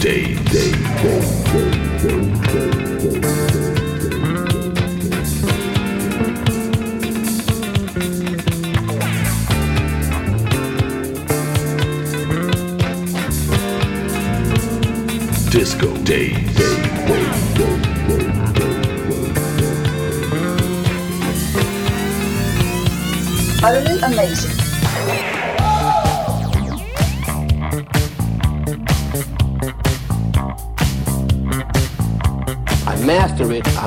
day, day, day, day, day, day, day. Disco Day. Day, day, day, day, day, Only amazing.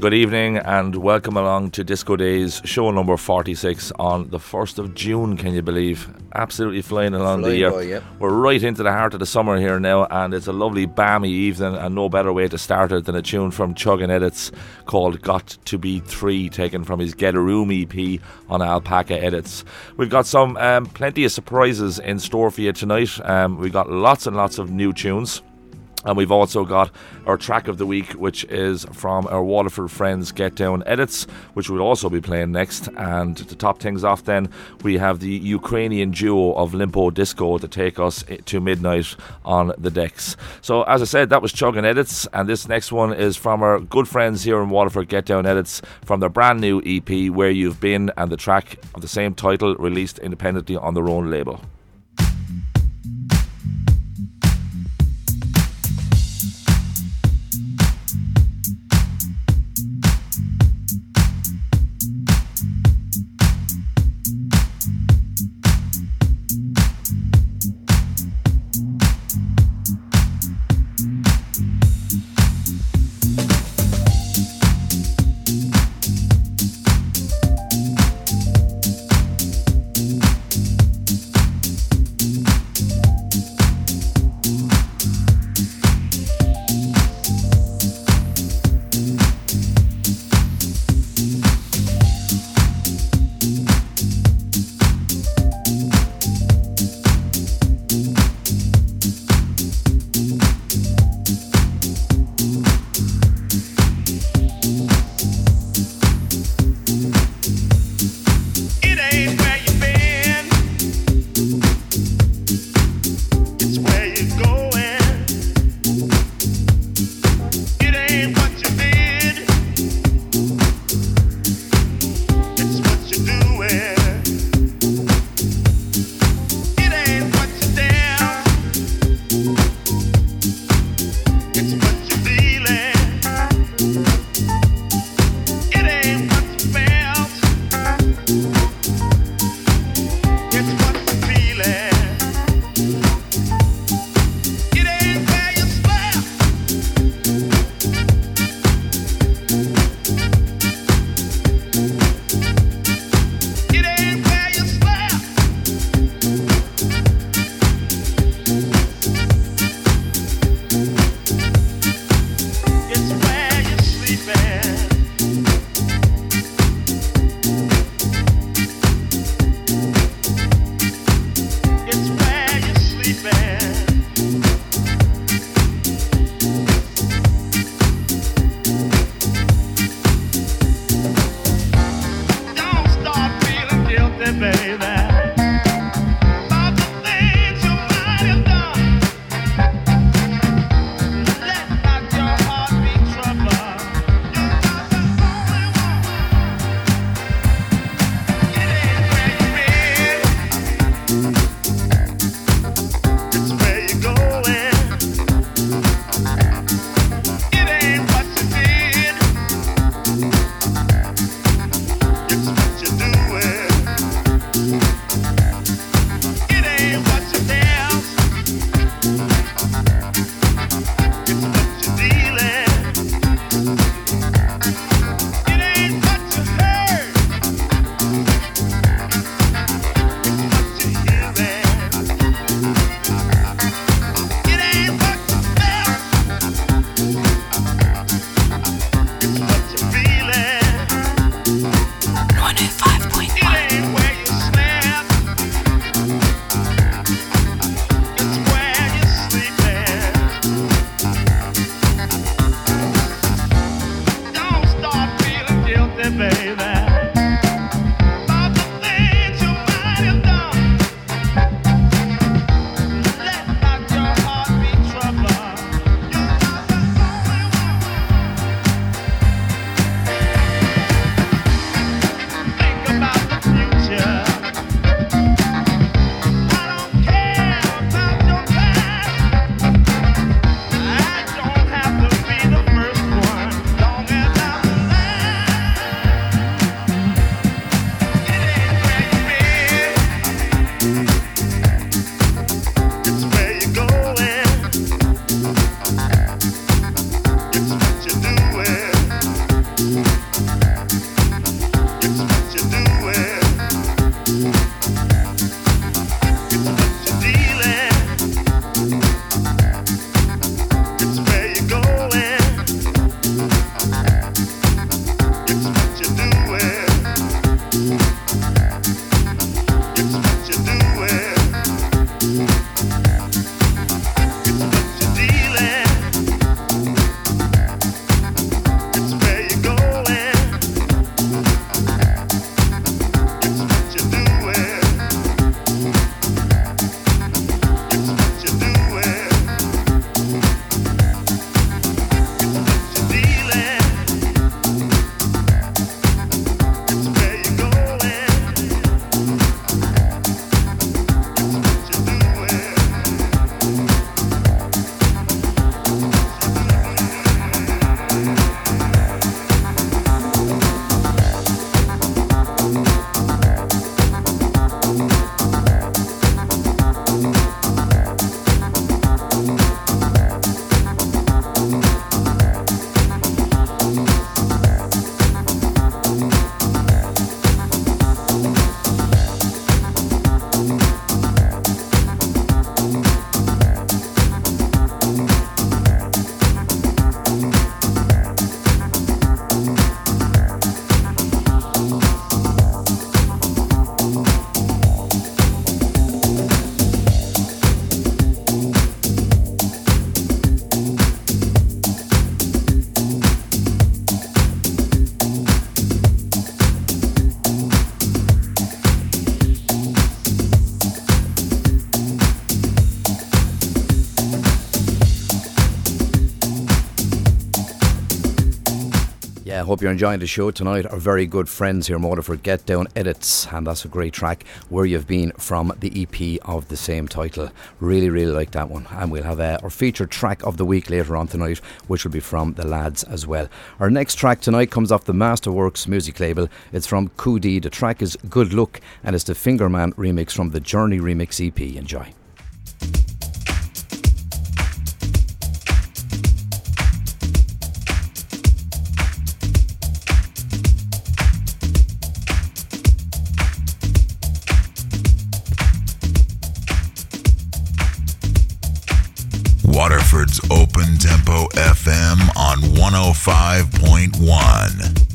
Good evening and welcome along to Disco Days, show number 46 on the 1st of June. Can you believe? Absolutely flying along the Flying year. by, yep. We're right into the heart of the summer here now, and it's a lovely, balmy evening, and no better way to start it than a tune from Chuggin Edits called Got to Be Three, taken from his Get a Room EP on Alpaca Edits. We've got some um, plenty of surprises in store for you tonight. Um, we've got lots and lots of new tunes. And we've also got our track of the week, which is from our Waterford friends Get Down Edits, which we'll also be playing next. And to top things off, then, we have the Ukrainian duo of Limpo Disco to take us to midnight on the decks. So, as I said, that was Chugging Edits. And this next one is from our good friends here in Waterford Get Down Edits from their brand new EP, Where You've Been, and the track of the same title released independently on their own label. Hope you're enjoying the show tonight. Our very good friends here, Waterford Get Down Edits, and that's a great track. Where You've Been from the EP of the same title. Really, really like that one. And we'll have uh, our featured track of the week later on tonight, which will be from the lads as well. Our next track tonight comes off the Masterworks music label. It's from QD. The track is Good Luck, and it's the Fingerman remix from the Journey Remix EP. Enjoy. Waterford's Open Tempo FM on 105.1.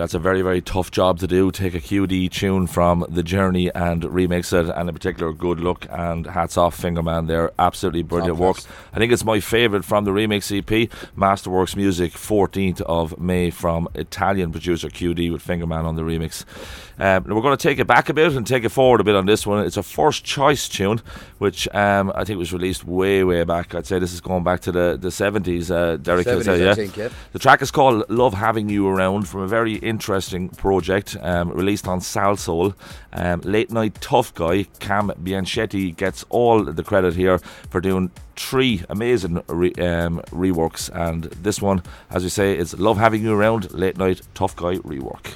that's a very, very tough job to do. Take a QD tune from The Journey and remix it, and in particular, good luck and hats off, Fingerman. They're absolutely brilliant Top work. I think it's my favourite from the remix EP, Masterworks Music, 14th of May from Italian producer QD with Fingerman on the remix. Um, we're going to take it back a bit and take it forward a bit on this one. It's a first choice tune, which um, I think was released way, way back. I'd say this is going back to the, the 70s, uh, Derek. 70s, say, I yeah. think, yeah. The track is called Love Having You Around from a very interesting project um, released on Salsoul. Um, Late Nite Tuff Guy Cam Bianchetti gets all the credit here for doing three amazing re- um, reworks. And this one, as we say, is Love Having You Around, Late Nite Tuff Guy rework.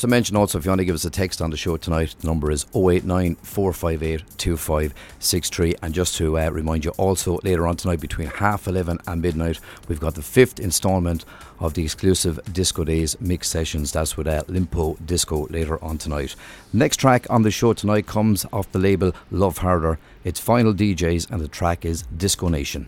Just to mention also, if you want to give us a text on the show tonight, the number is 089 458 2563. And just to uh, remind you, also later on tonight, between half 11 and midnight, we've got the fifth instalment of the exclusive Disco Days mix sessions. That's with uh, Limpo Disco later on tonight. Next track on the show tonight comes off the label Love Harder. It's Final DJs, and the track is Disco Nation.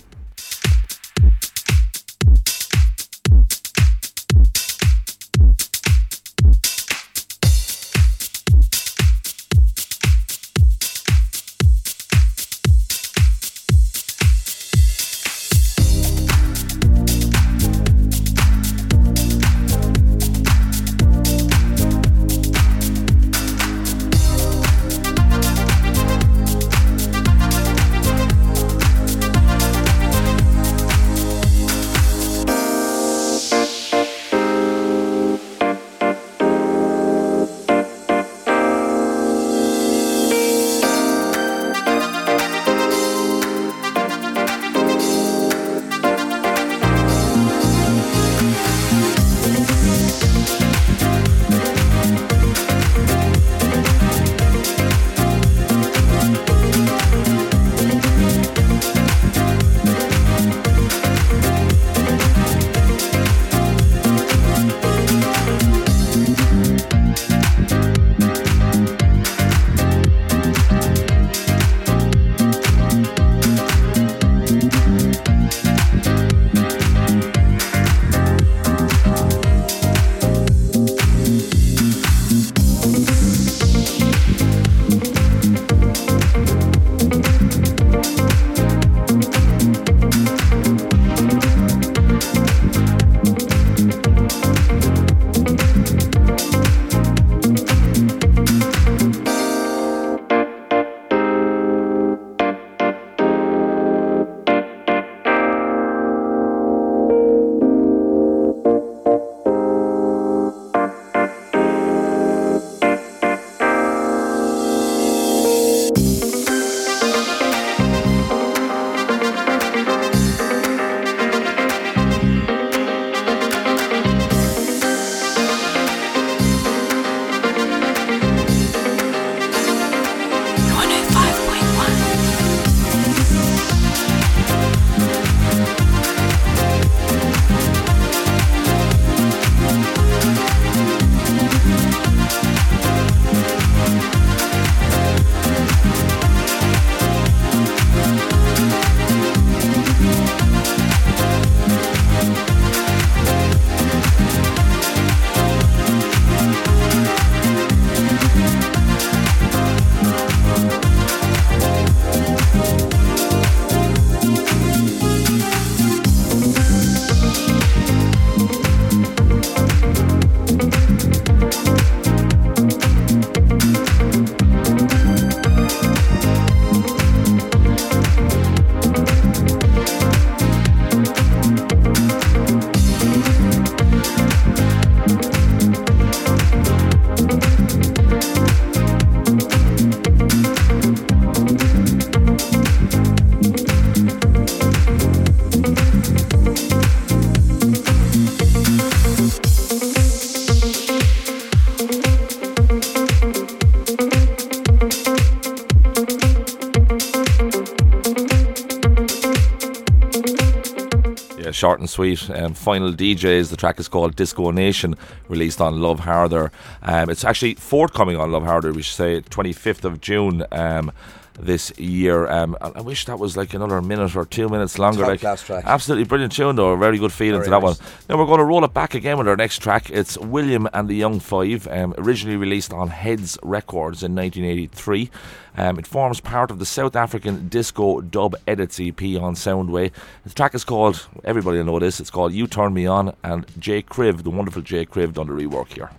Short and sweet. Um, Final DJs. The track is called Disco Nation, released on Love Harder. Um, it's actually forthcoming on Love Harder. We should say 25th of June. Um, this year. Um, I, I wish that was like another minute or two minutes longer. Top like absolutely brilliant tune, though. A very good feeling Very to that nice. one. Now we're going to roll it back again with our next track. It's William and the Young Five, um, originally released on Heads Records in 1983. Um, it forms part of the South African Disco Dub Edits EP on Soundway. The track is called, everybody will know this, it's called You Turn Me On, and JKriv, the wonderful JKriv, done the rework here.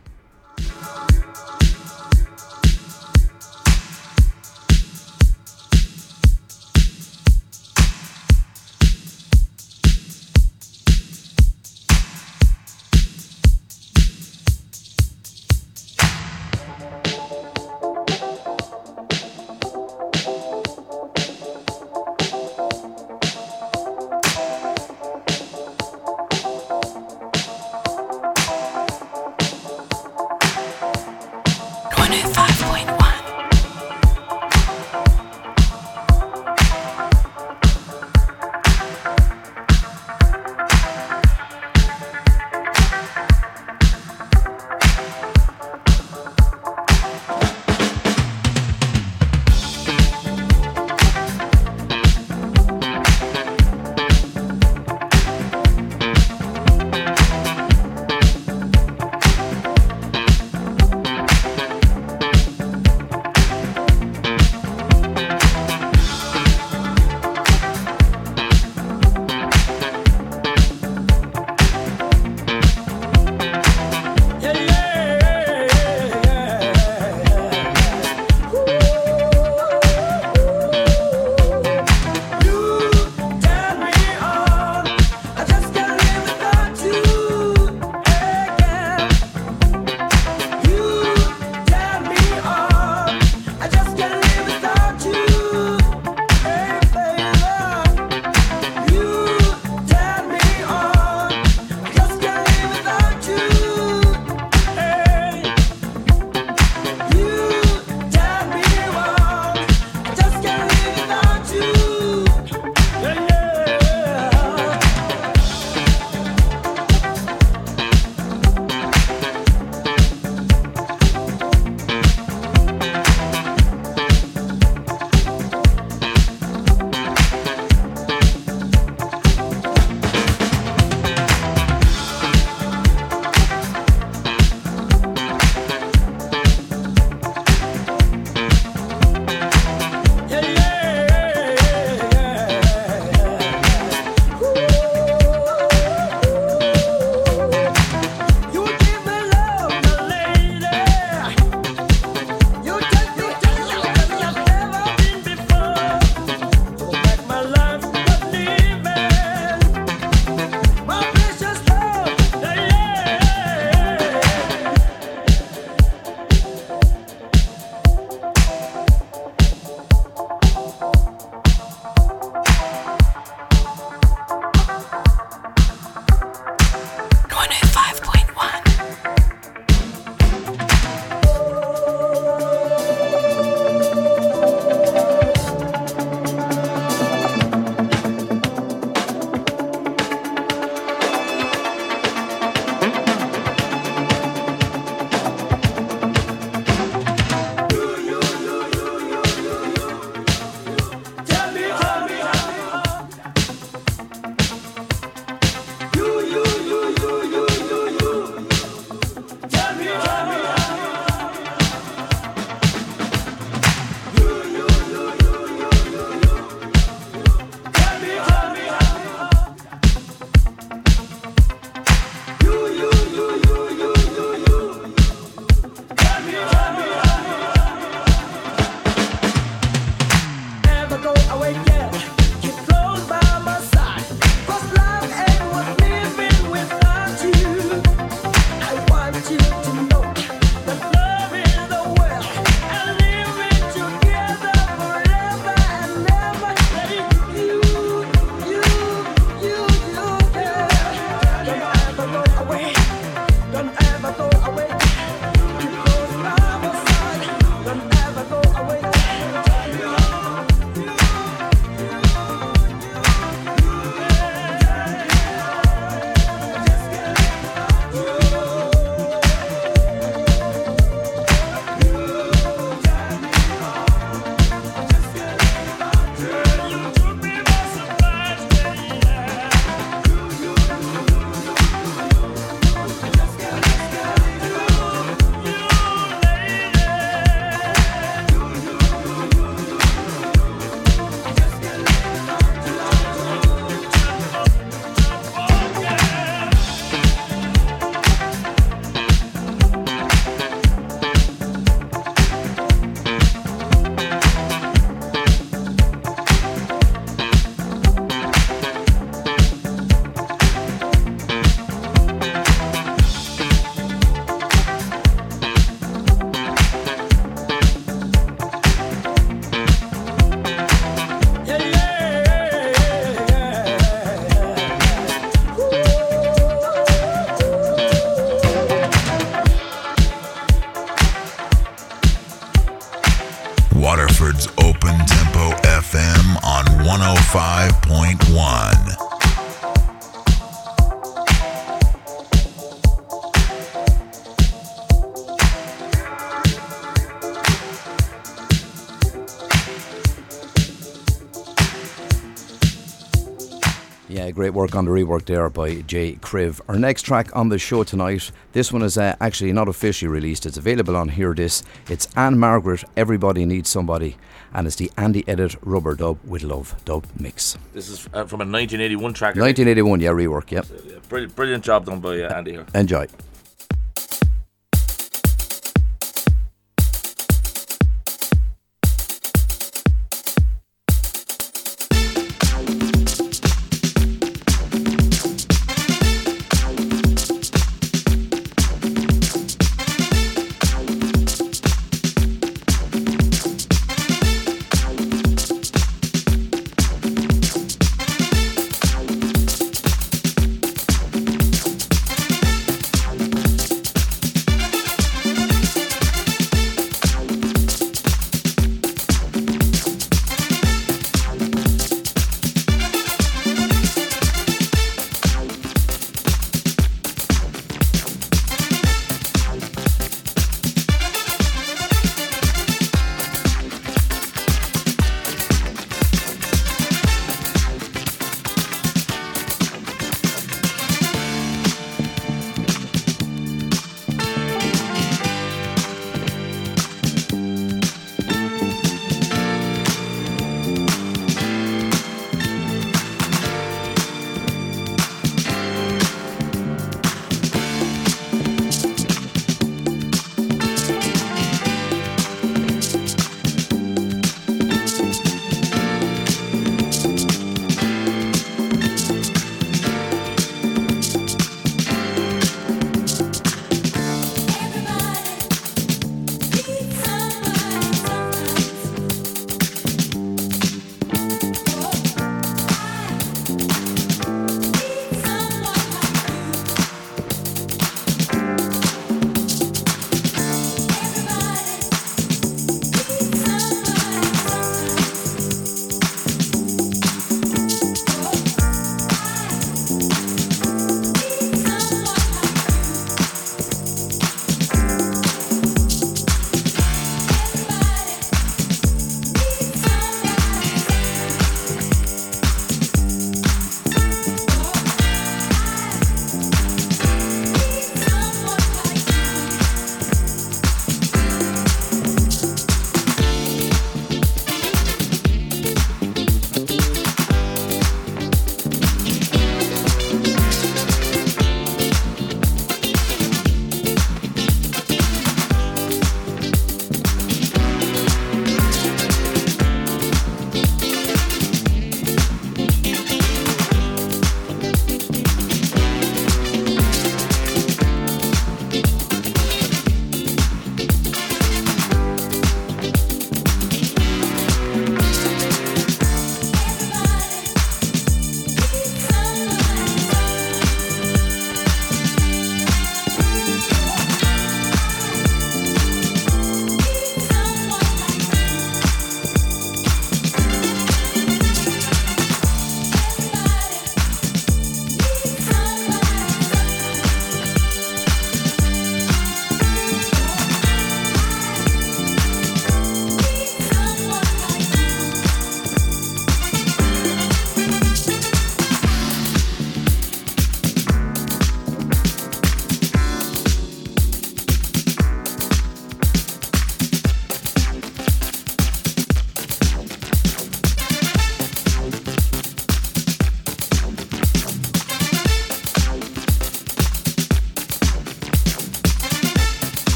Great work on the rework there by JKriv. Our next track on the show tonight, this one is uh, actually not officially released. It's available on Hear This. It's Ann-Margret, Everybody Needs Somebody, and it's the Andy Edit Rubber Dub with Love dub mix. This is uh, from a 1981 track. 1981, yeah, rework, yep. Brilliant, brilliant job done by uh, Andy here. Enjoy.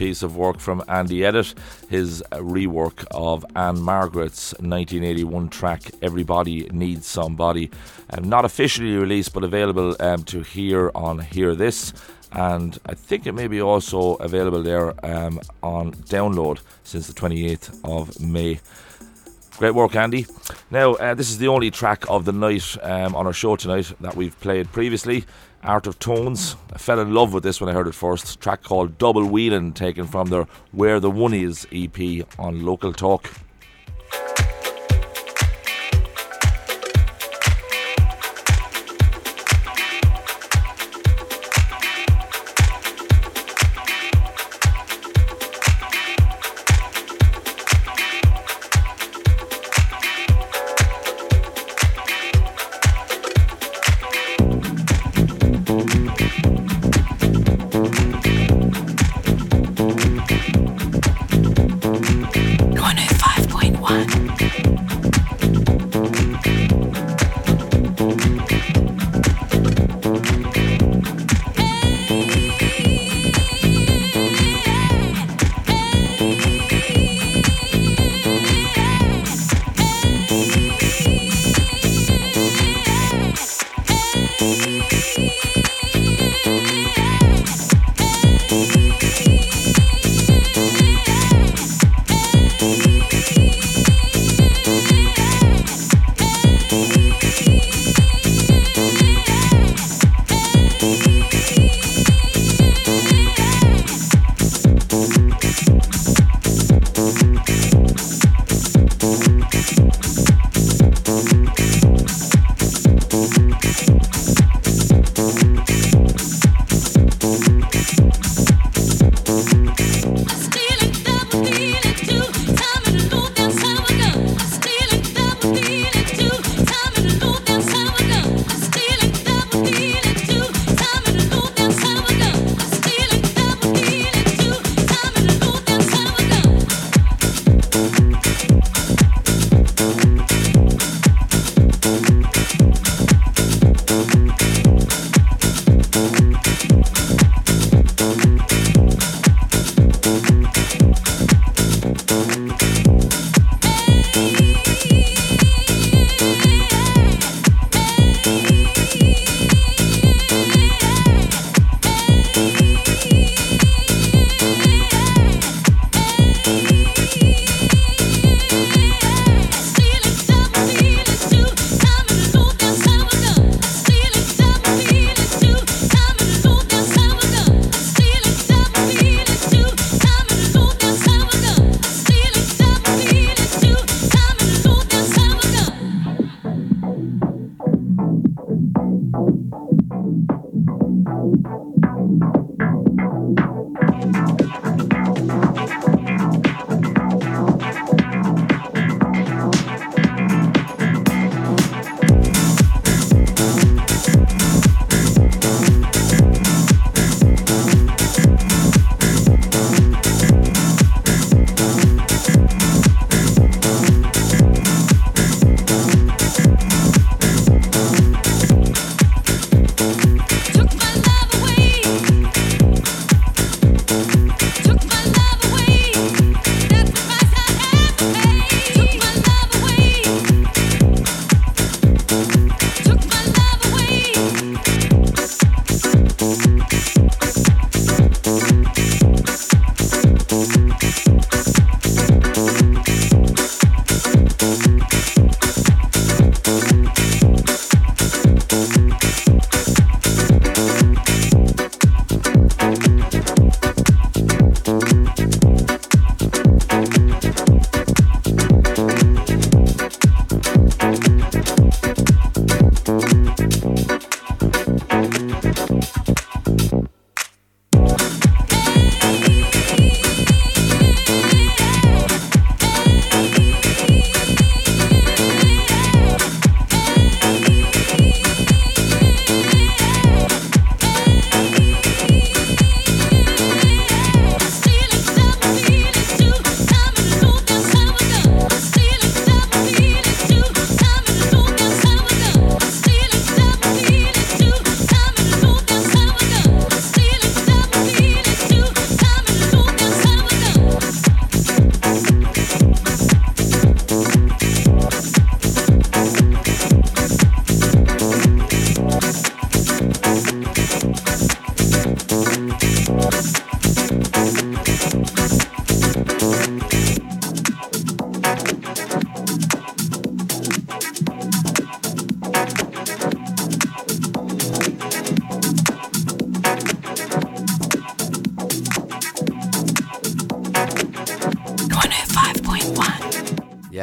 Piece of work from Andy Edit, his rework of Ann-Margret's 1981 track Everybody Needs Somebody. Um, not officially released, but available um, to hear on Hear This. And I think it may be also available there um, on download since the 28th of May. Great work, Andy. Now, uh, this is the only track of the night um, on our show tonight that we've played previously. Art of Tones. I fell in love with this when I heard it first. track called Double Wheelin', taken from their Where the One Is EP on Local Talk.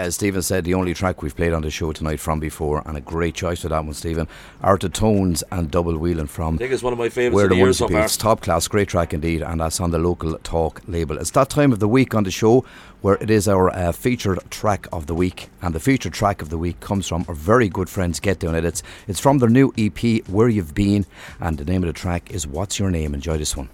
As Stephen said, the only track we've played on the show tonight from before, and a great choice for that one, Stephen. Art of Tones and Double Wheeling from I think it's one of my favourites Where of the the Ones so far. It's top class, great track indeed, and that's on the local talk label. It's that time of the week on the show where it is our uh, featured track of the week, and the featured track of the week comes from our very good friends Get Down Edits. It's from their new EP, Where You've Been, and the name of the track is What's Your Name? Enjoy this one.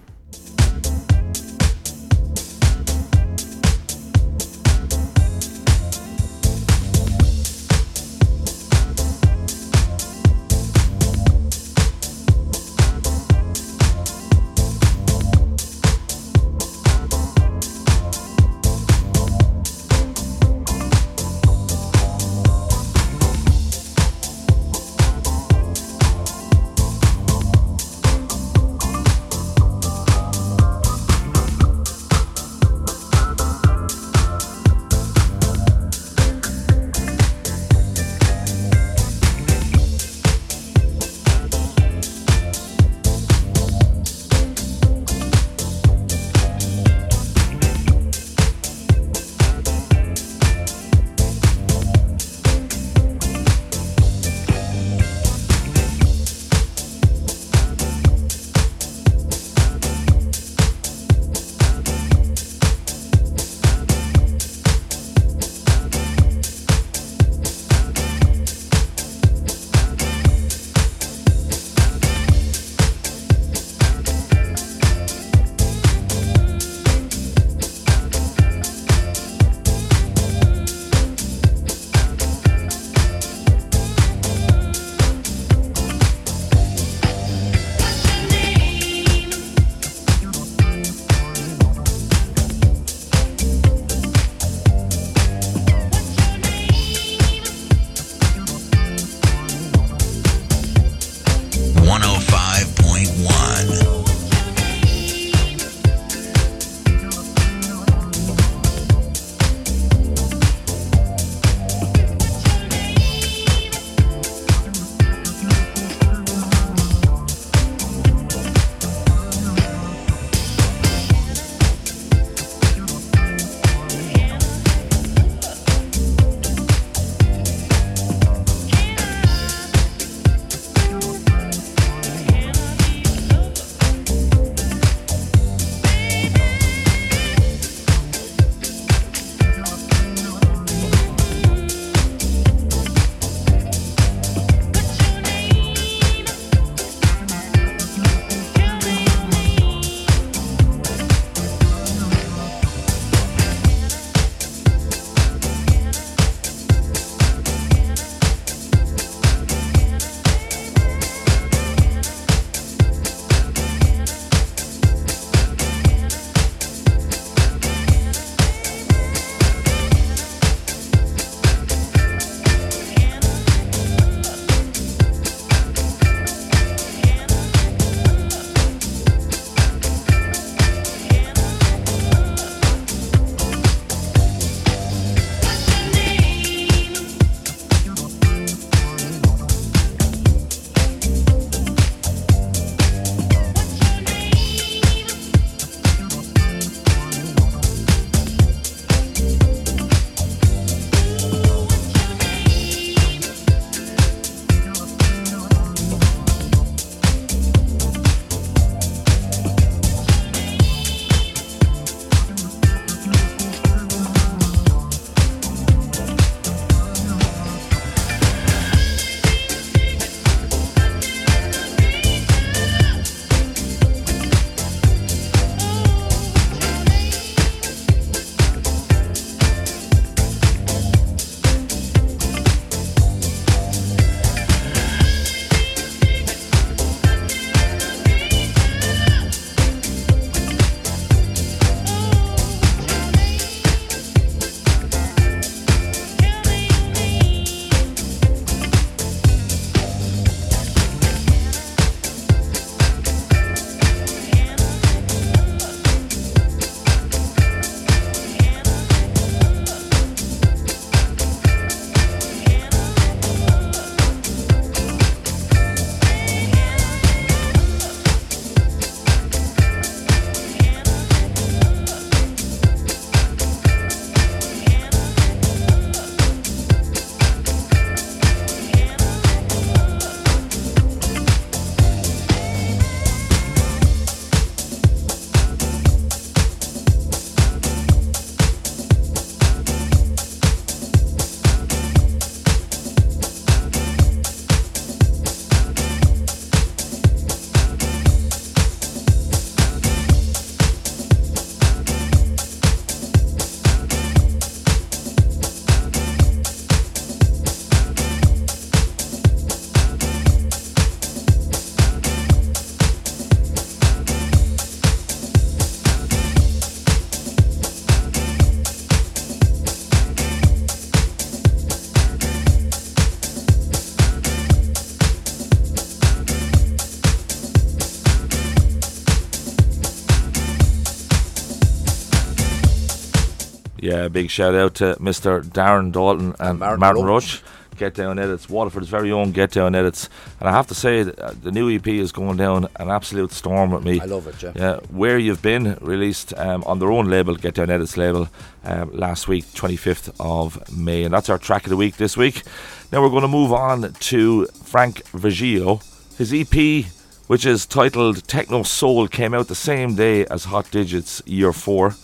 Yeah, big shout out to Mr. Darren Dalton and, Martin Martin, Roach. Roach. Get Down Edits, Waterford's very own Get Down Edits. And I have to say, uh, the new EP is going down an absolute storm with me. I love it, yeah. Yeah, Where You've Been, released um, on their own label, Get Down Edits label, um, last week, 25th of May. And that's our track of the week this week. Now we're going to move on to Frank Virgilio. His EP, which is titled Techno Soul, came out the same day as Hot Digits Year 4.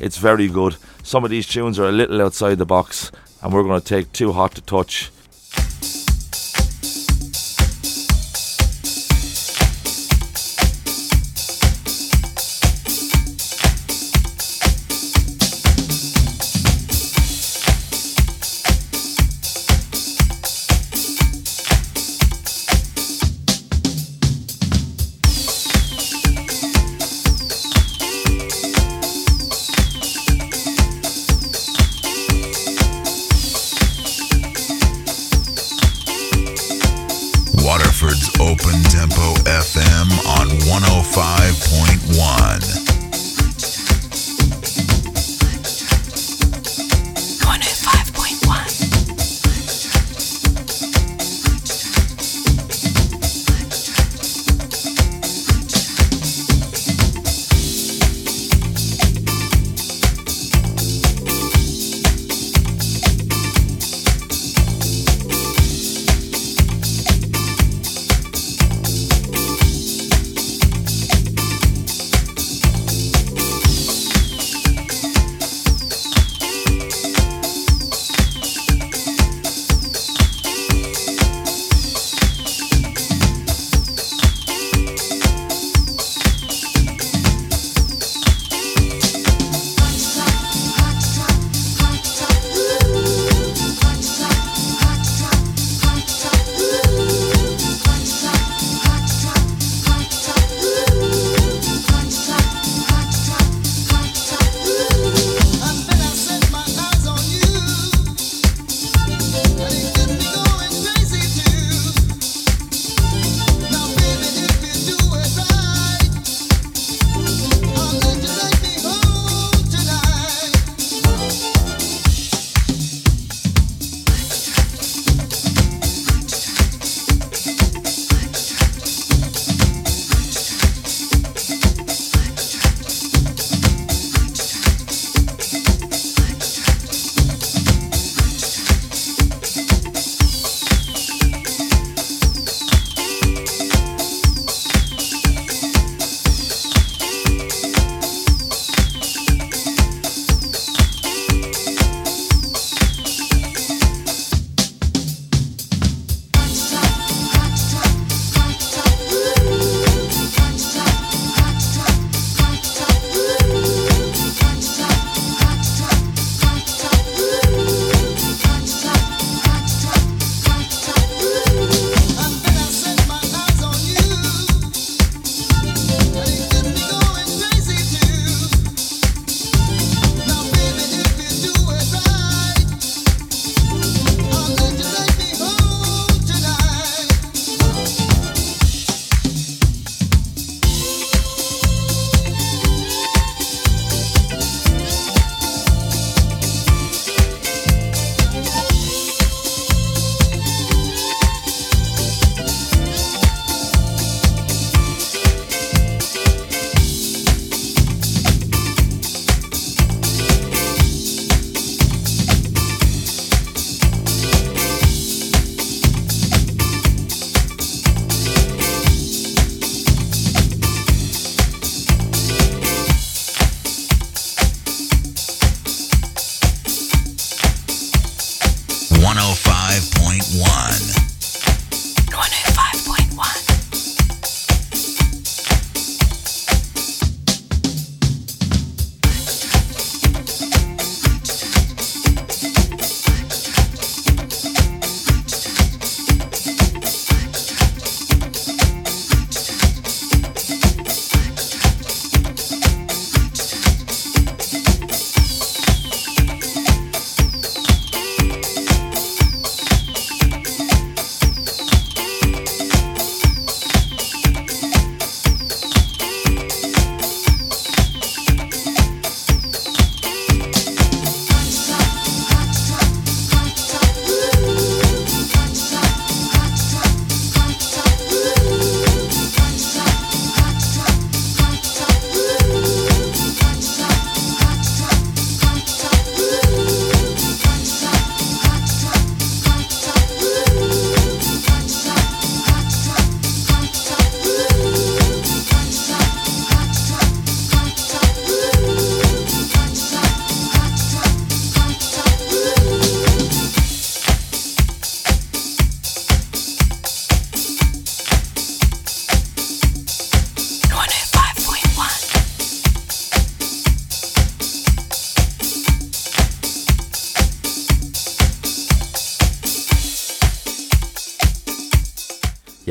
It's very good. Some of these tunes are a little outside the box, and we're going to take Too Hot to Touch.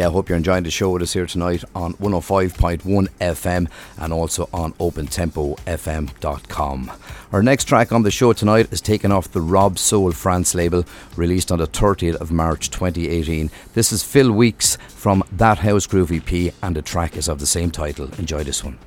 I hope you're enjoying the show with us here tonight on 105.1 FM and also on opentempofm.com. Our next track on the show tonight is taken off the Robsoul France label, released on the 30th of March 2018. This is Phil Weeks from That House Groove EP, and the track is of the same title. Enjoy this one.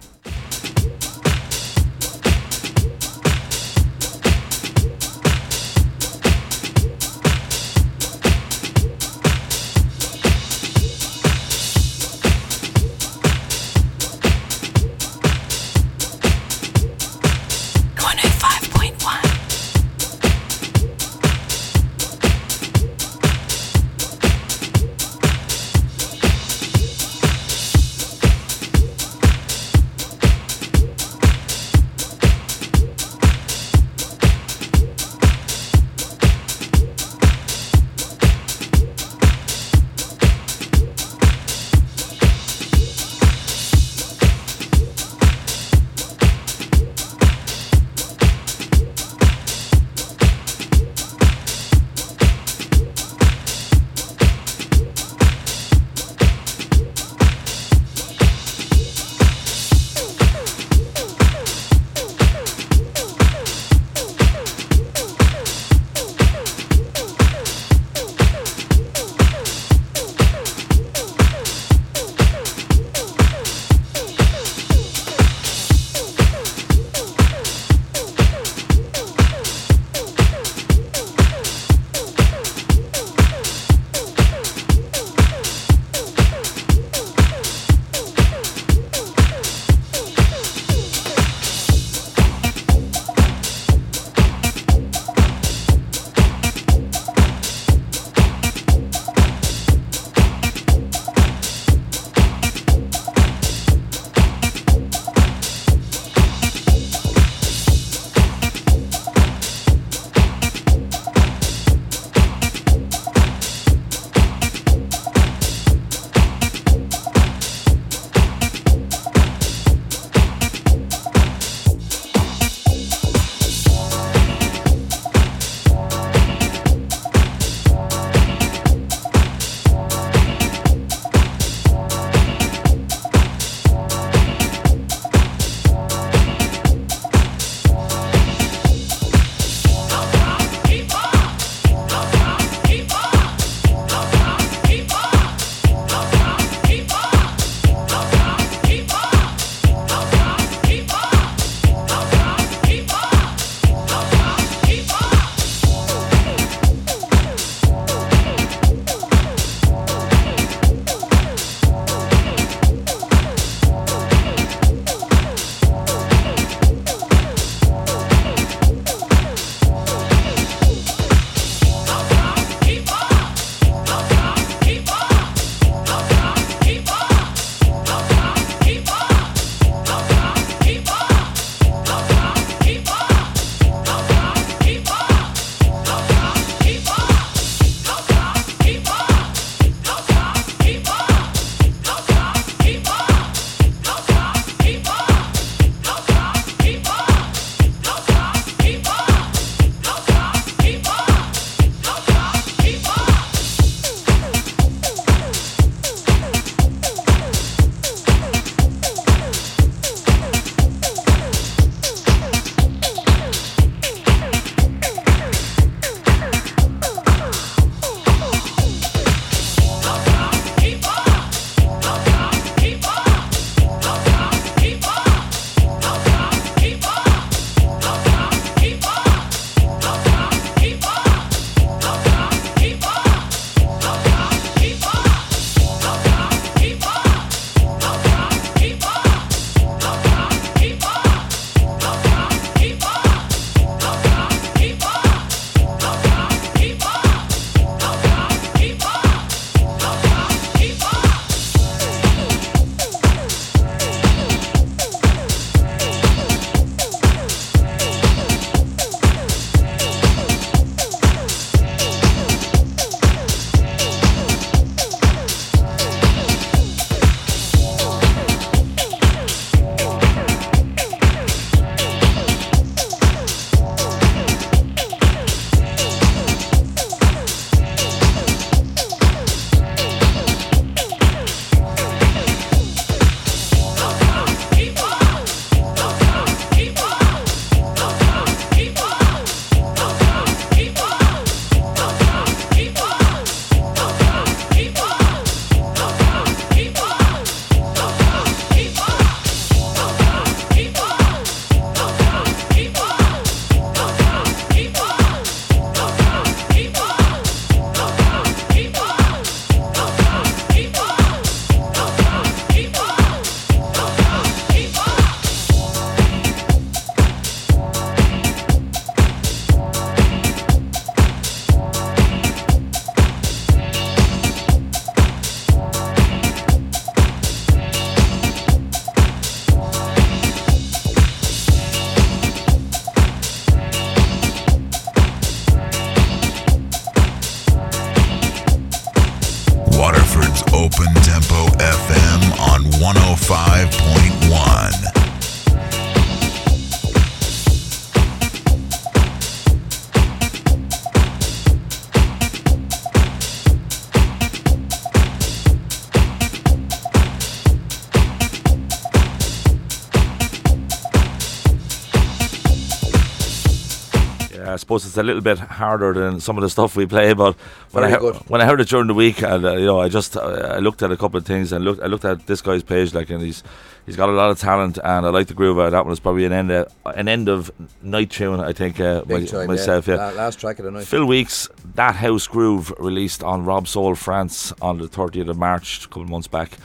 Suppose it's a little bit harder than some of the stuff we play, but when I Very heard, good. when I heard it during the week, and uh, you know, I just uh, I looked at a couple of things and looked I looked at this guy's page, like, and he's he's got a lot of talent, and I like the groove. Of that one is probably an end of, an end of night tune, I think. Uh, my- time, myself, yeah. La- last track of the night. Phil Weeks, That House Groove, released on Robsoul France on the 30th of March, a couple of months back.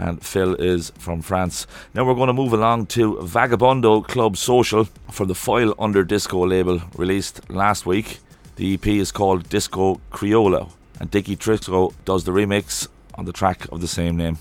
And Phil is from France. Now we're going to move along to Vagabondo Club Social for the File Under Disco label, released last week. The EP is called Disco Criollo, and Dicky Trisco does the remix on the track of the same name.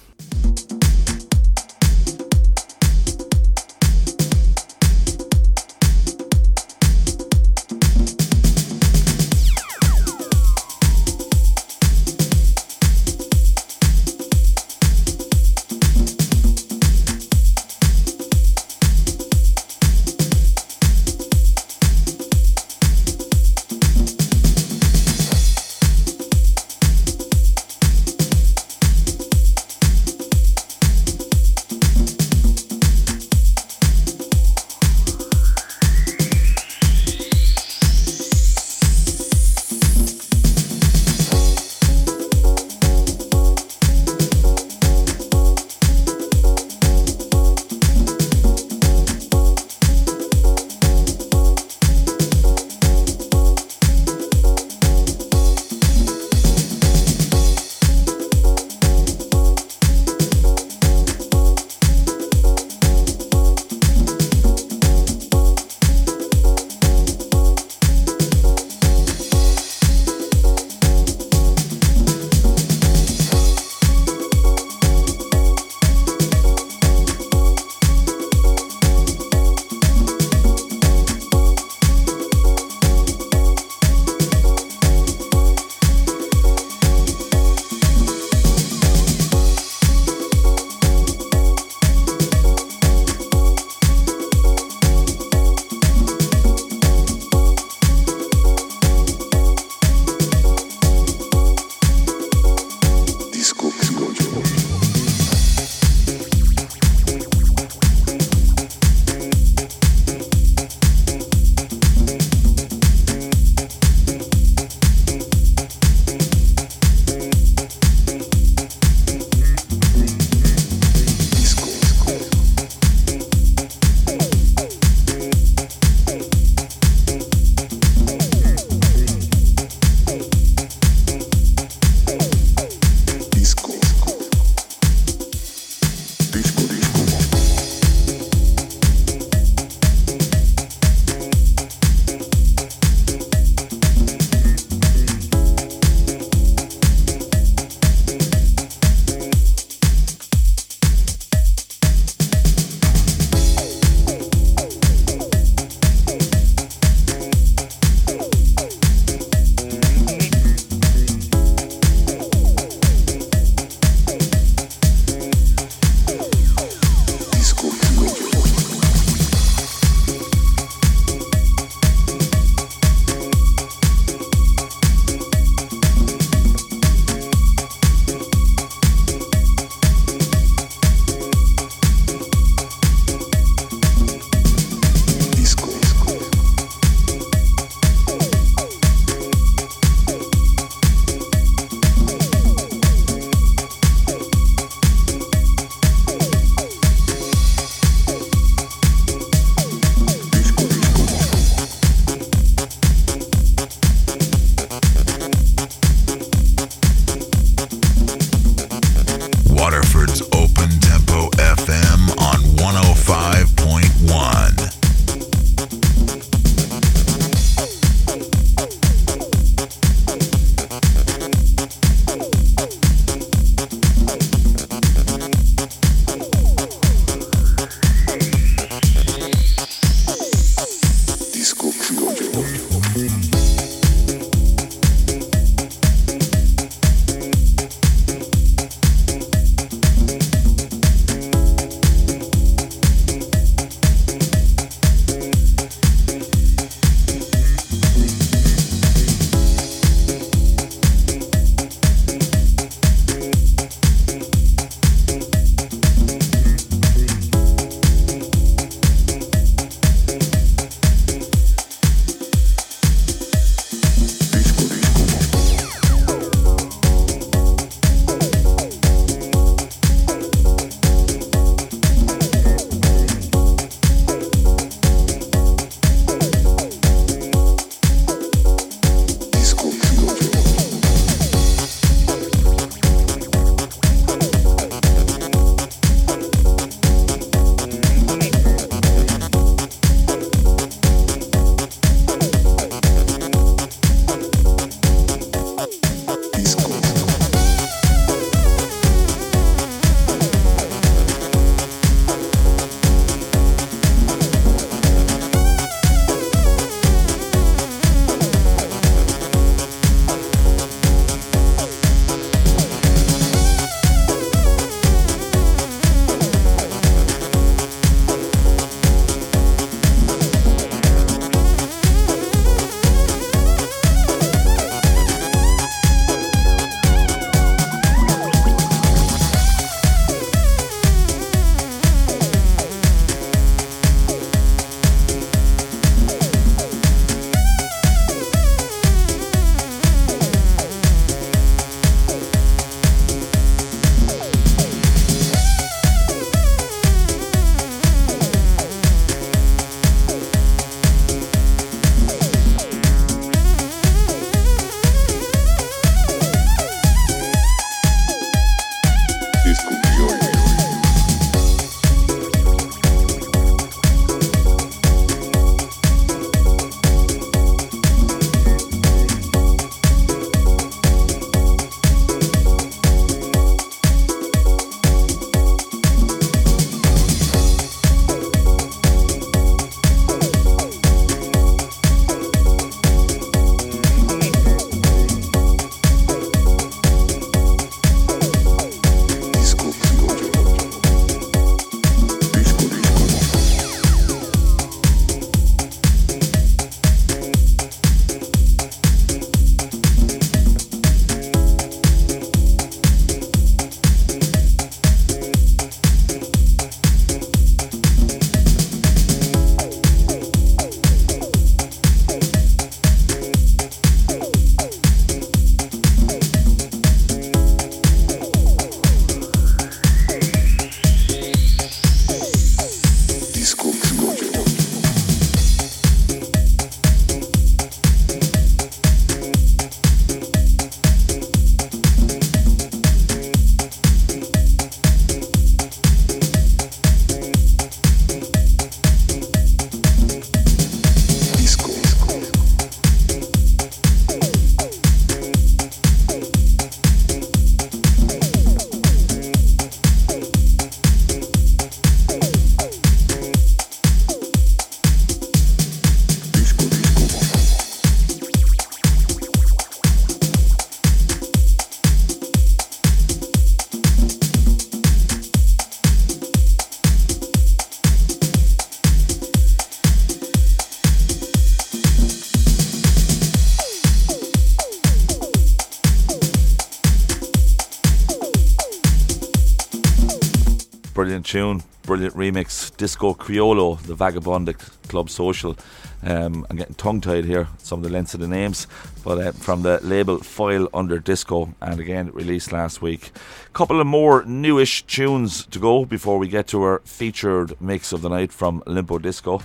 Tune, brilliant remix, Disco Criollo, the Vagabond Club Social. Um, I'm getting tongue tied here, some of the lengths of the names, but uh, from the label File Under Disco, and again, released last week. Couple of more newish tunes to go before we get to our featured mix of the night from Limpo Disco.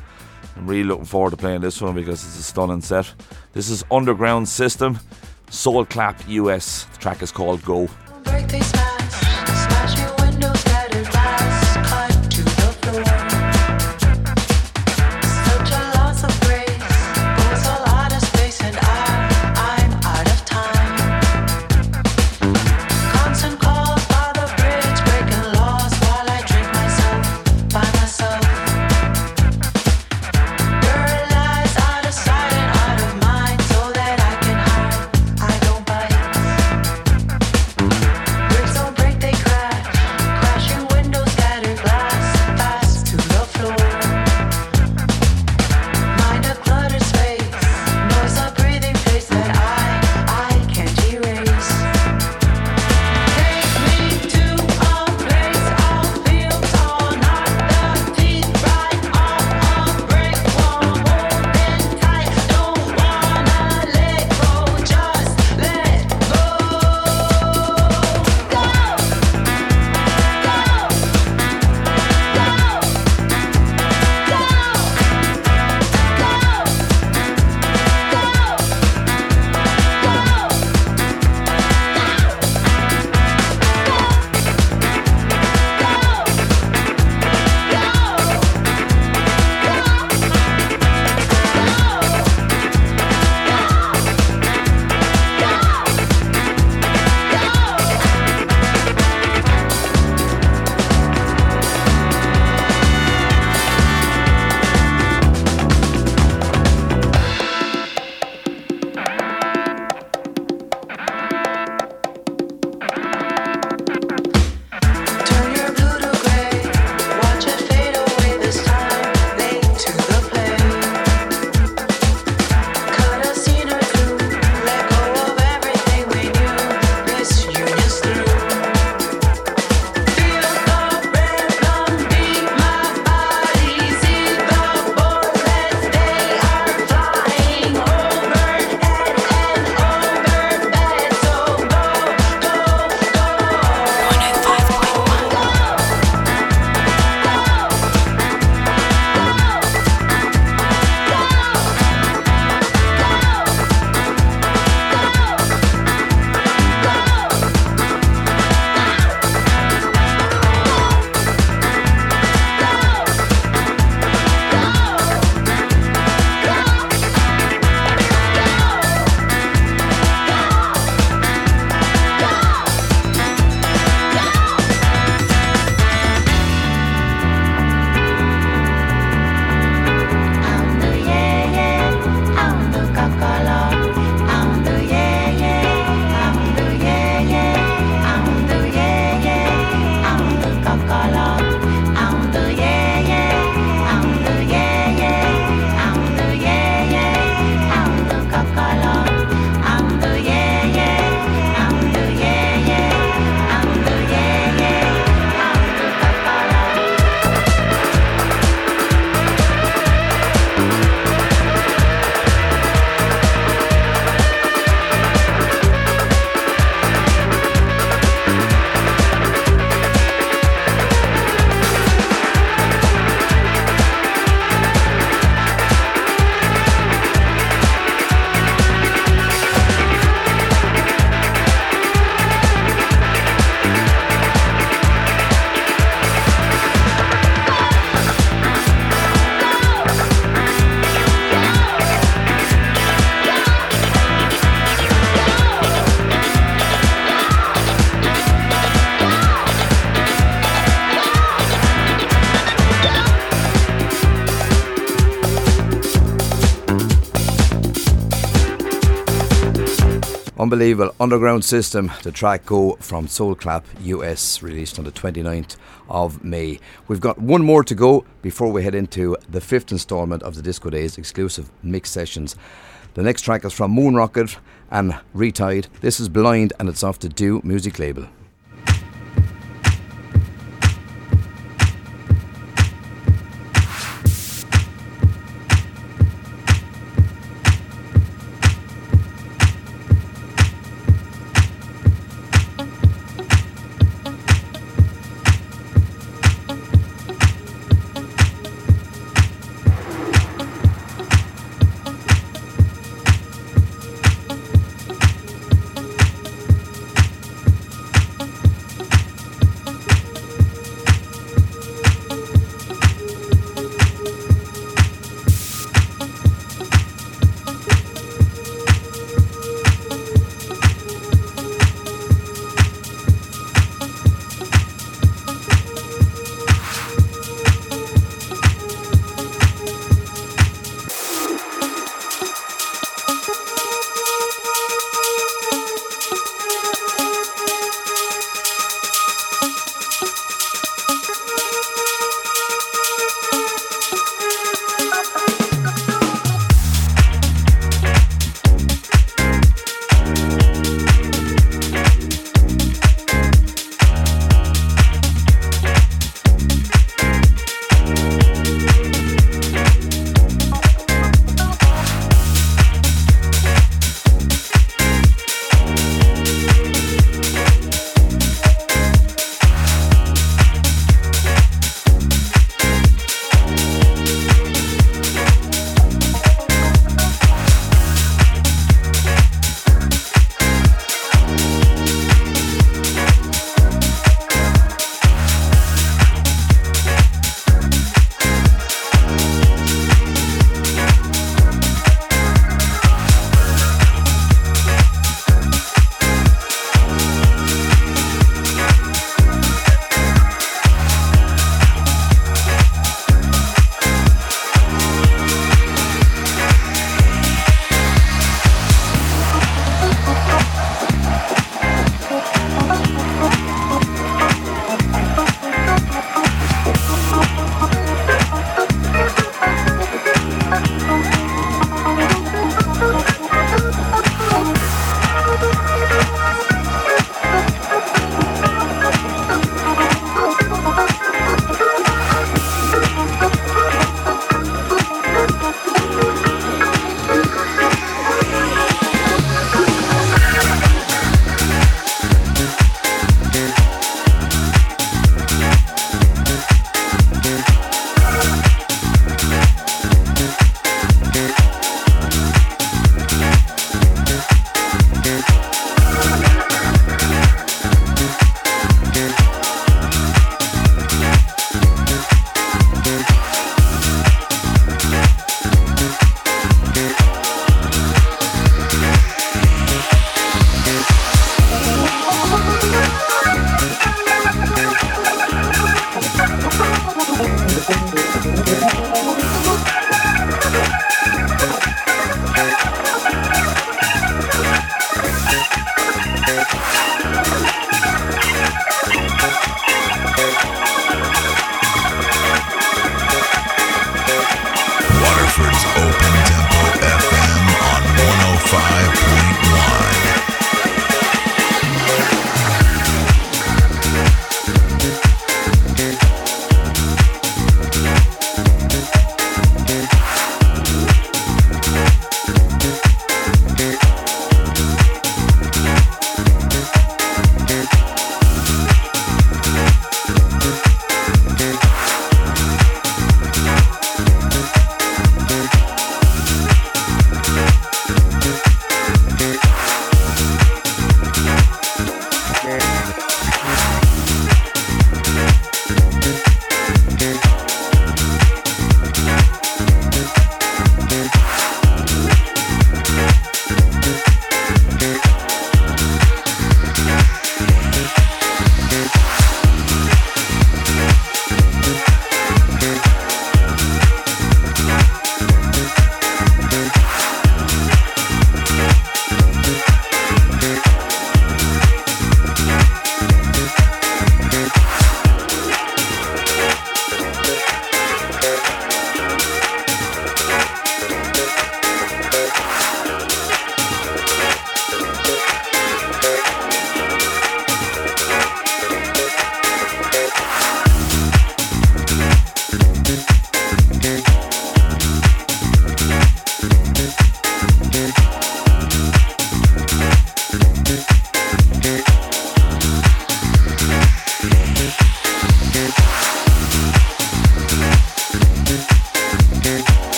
I'm really looking forward to playing this one because it's a stunning set. This is Underground System, Soul Clap US. The track is called Go. Unbelievable. Underground System, the track Go from Soul Clap US, released on the 29th of May. We've got one more to go before we head into the fifth installment of the Disco Days exclusive mix sessions. The next track is from Moon Rocket and Re-Tide. This is Blind and it's off the Do music label.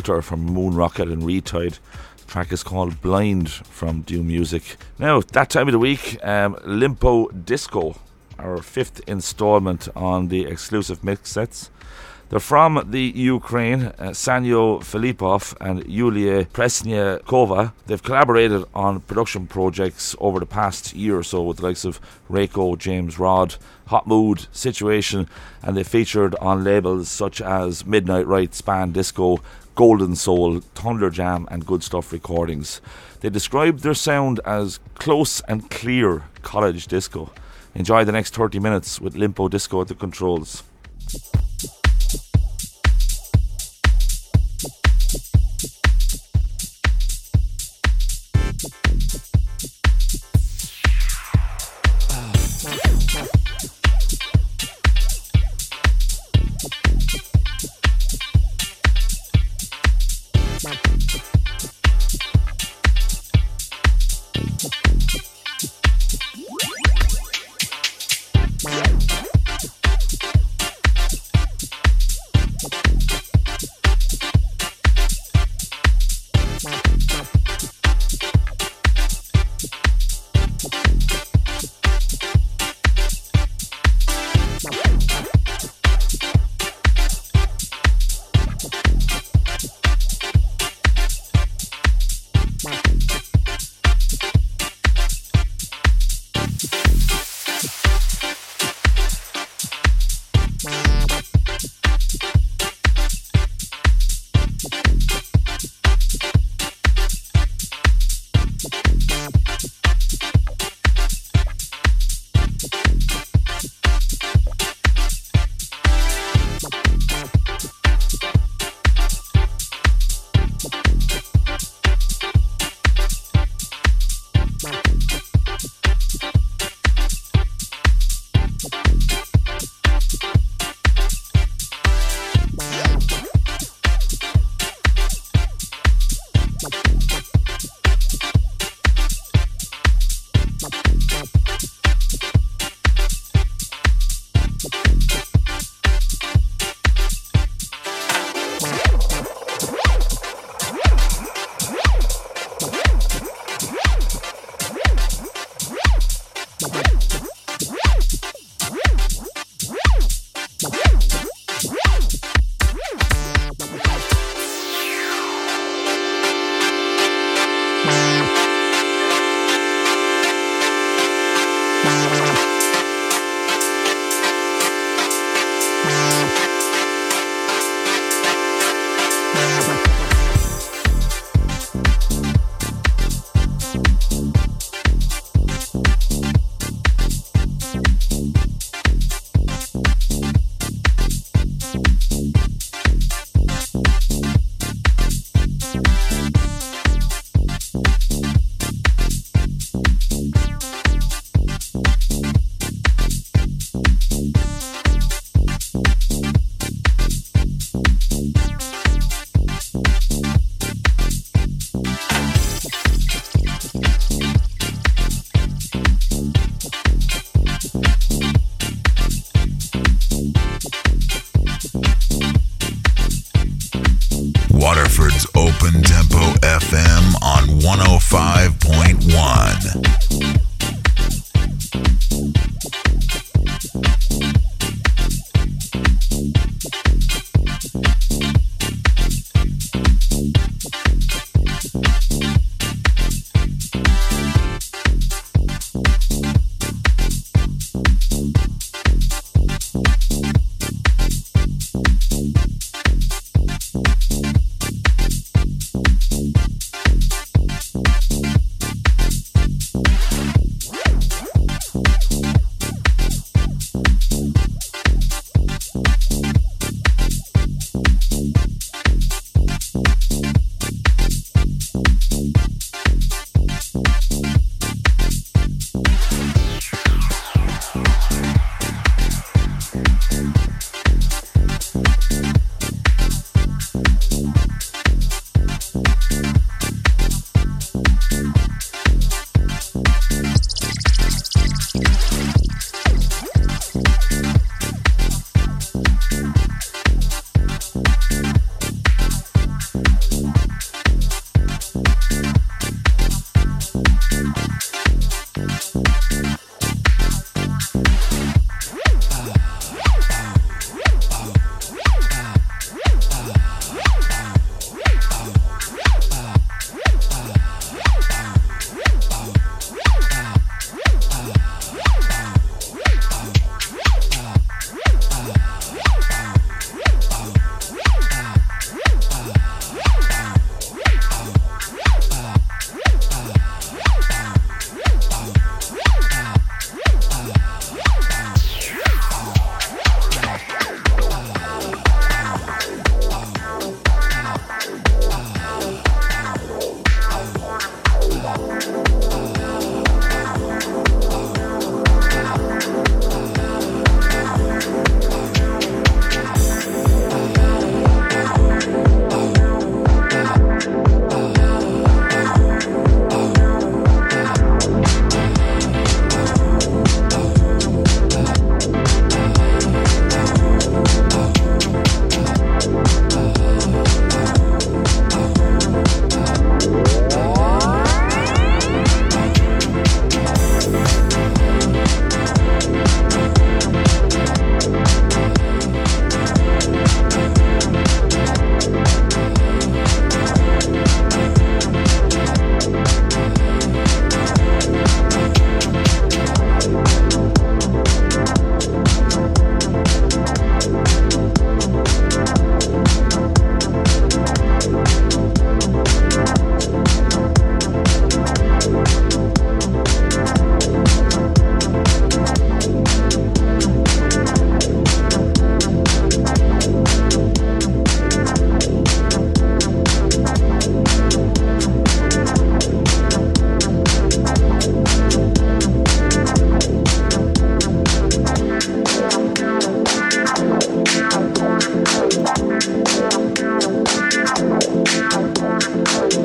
Belter from Moon Rocket and Re-Tide. The track is called Blind from Doom Music. Now, that time of the week, um, Limpo Disco, our fifth installment on the exclusive mix sets. They're from the Ukraine, uh, Sanyo Filipov and Yulia Presnyakova. They've collaborated on production projects over the past year or so with the likes of Reiko, James Rod, Hot Mood, Situation, and they featured on labels such as Midnight Riot, Span Disco, Golden Soul, Thunder Jam, and Good Stuff Recordings. They described their sound as close and clear college disco. Enjoy the next 30 minutes with Limpo Disco at the controls.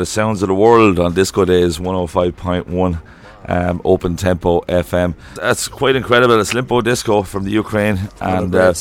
the sounds of the world on Disco Days 105.1 um, open tempo FM. That's quite incredible. It's Limpo Disco from the Ukraine. And uh.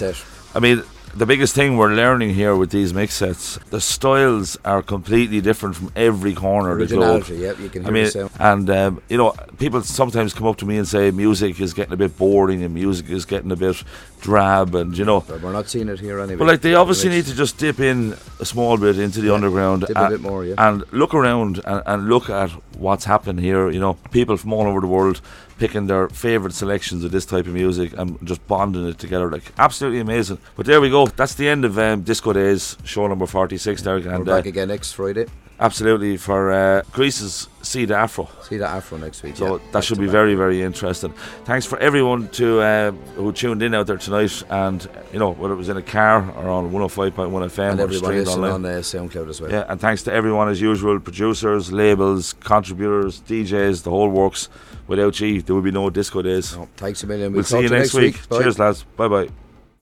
I mean, the biggest thing we're learning here with these mix sets, the styles are completely different from every corner of the globe. Yep, you can I hear mean, the sound. and um, you know, people sometimes come up to me and say music is getting a bit boring and music is getting a bit drab, and you know, But we're not seeing it here anyway. but like they obviously need to just dip in a small bit into the Yeah, underground a and, bit more, yeah. and look around and, and look at what's happening here. You know, people from all over the world picking their favourite selections of this type of music and just bonding it together. Like absolutely amazing. But there we go. That's the end of um, Disco Days, show number forty six. Derek, We're back uh, again next Friday. absolutely for uh, Greece's See the Afro. See the Afro next week. So yeah. that should be very, very interesting. Thanks for everyone to uh, who tuned in out there tonight, and you know whether it was in a car or on 105.1 FM and or listening online. on uh, SoundCloud as well. Yeah, and thanks to everyone as usual producers, labels, contributors, DJs, the whole works. Without you, there would be no disco days. Thanks a million. We'll, We'll see you talk to you next next week. week. Cheers, lads. Bye bye.